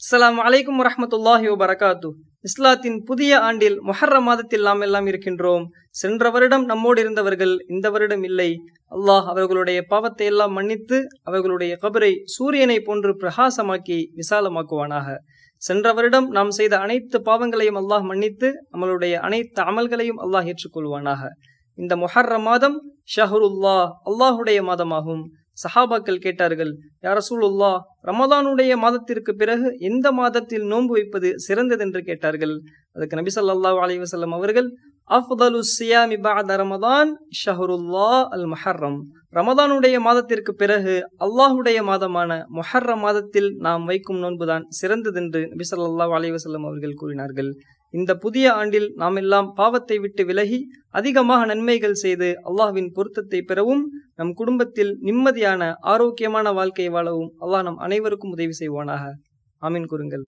அஸ்லாம் அலைக்கும் வரமத்துல்லாஹி வரகாத்து இஸ்லாத்தின் புதிய ஆண்டில் மொஹர்ர மாதத்தில் நாம் எல்லாம் இருக்கின்றோம். சென்ற வருடம் நம்மோடு இருந்தவர்கள் இந்த வருடம் இல்லை. அல்லாஹ் அவர்களுடைய பாவத்தை எல்லாம் மன்னித்து அவர்களுடைய கபரை சூரியனை போன்று பிரகாசமாக்கி விசாலமாக்குவானாக. சென்ற வருடம் நாம் செய்த அனைத்து பாவங்களையும் அல்லாஹ் மன்னித்து நம்மளுடைய அனைத்து அமல்களையும் அல்லாஹ் ஏற்றுக்கொள்வானாக. இந்த மொஹர்ர மாதம் ஷஹருல்லா அல்லாஹுடைய மாதமாகும். சஹாபாக்கள் கேட்டார்கள் யார் சூலுல்லா ரமதானுடைய மாதத்திற்கு பிறகு எந்த மாதத்தில் நோன்பு வைப்பது சிறந்ததென்று கேட்டார்கள்? அதுக்கு நபி ஸல்லல்லாஹு அலைஹி அவர்கள் அஃதலு சியாமி பாத ரமதான் ஷஹருல்லா அல் மஹர்ரம் ரமதானுடைய மாதத்திற்கு பிறகு அல்லாஹுடைய மாதமான மொஹர்ர மாதத்தில் நாம் வைக்கும் நோன்புதான் சிறந்ததென்று நபி ஸல்லல்லாஹு அலைஹி அவர்கள் கூறினார்கள். இந்த புதிய ஆண்டில் நாம் எல்லாம் பாவத்தை விட்டு விலகி அதிகமாக நன்மைகள் செய்து அல்லாஹ்வின் பொருத்தத்தை பெறவும் நம் குடும்பத்தில் நிம்மதியான ஆரோக்கியமான வாழ்க்கை வாழவும் அல்லாஹ் நம் அனைவருக்கும் உதவி செய்வானாக. ஆமீன் கூறுங்கள்.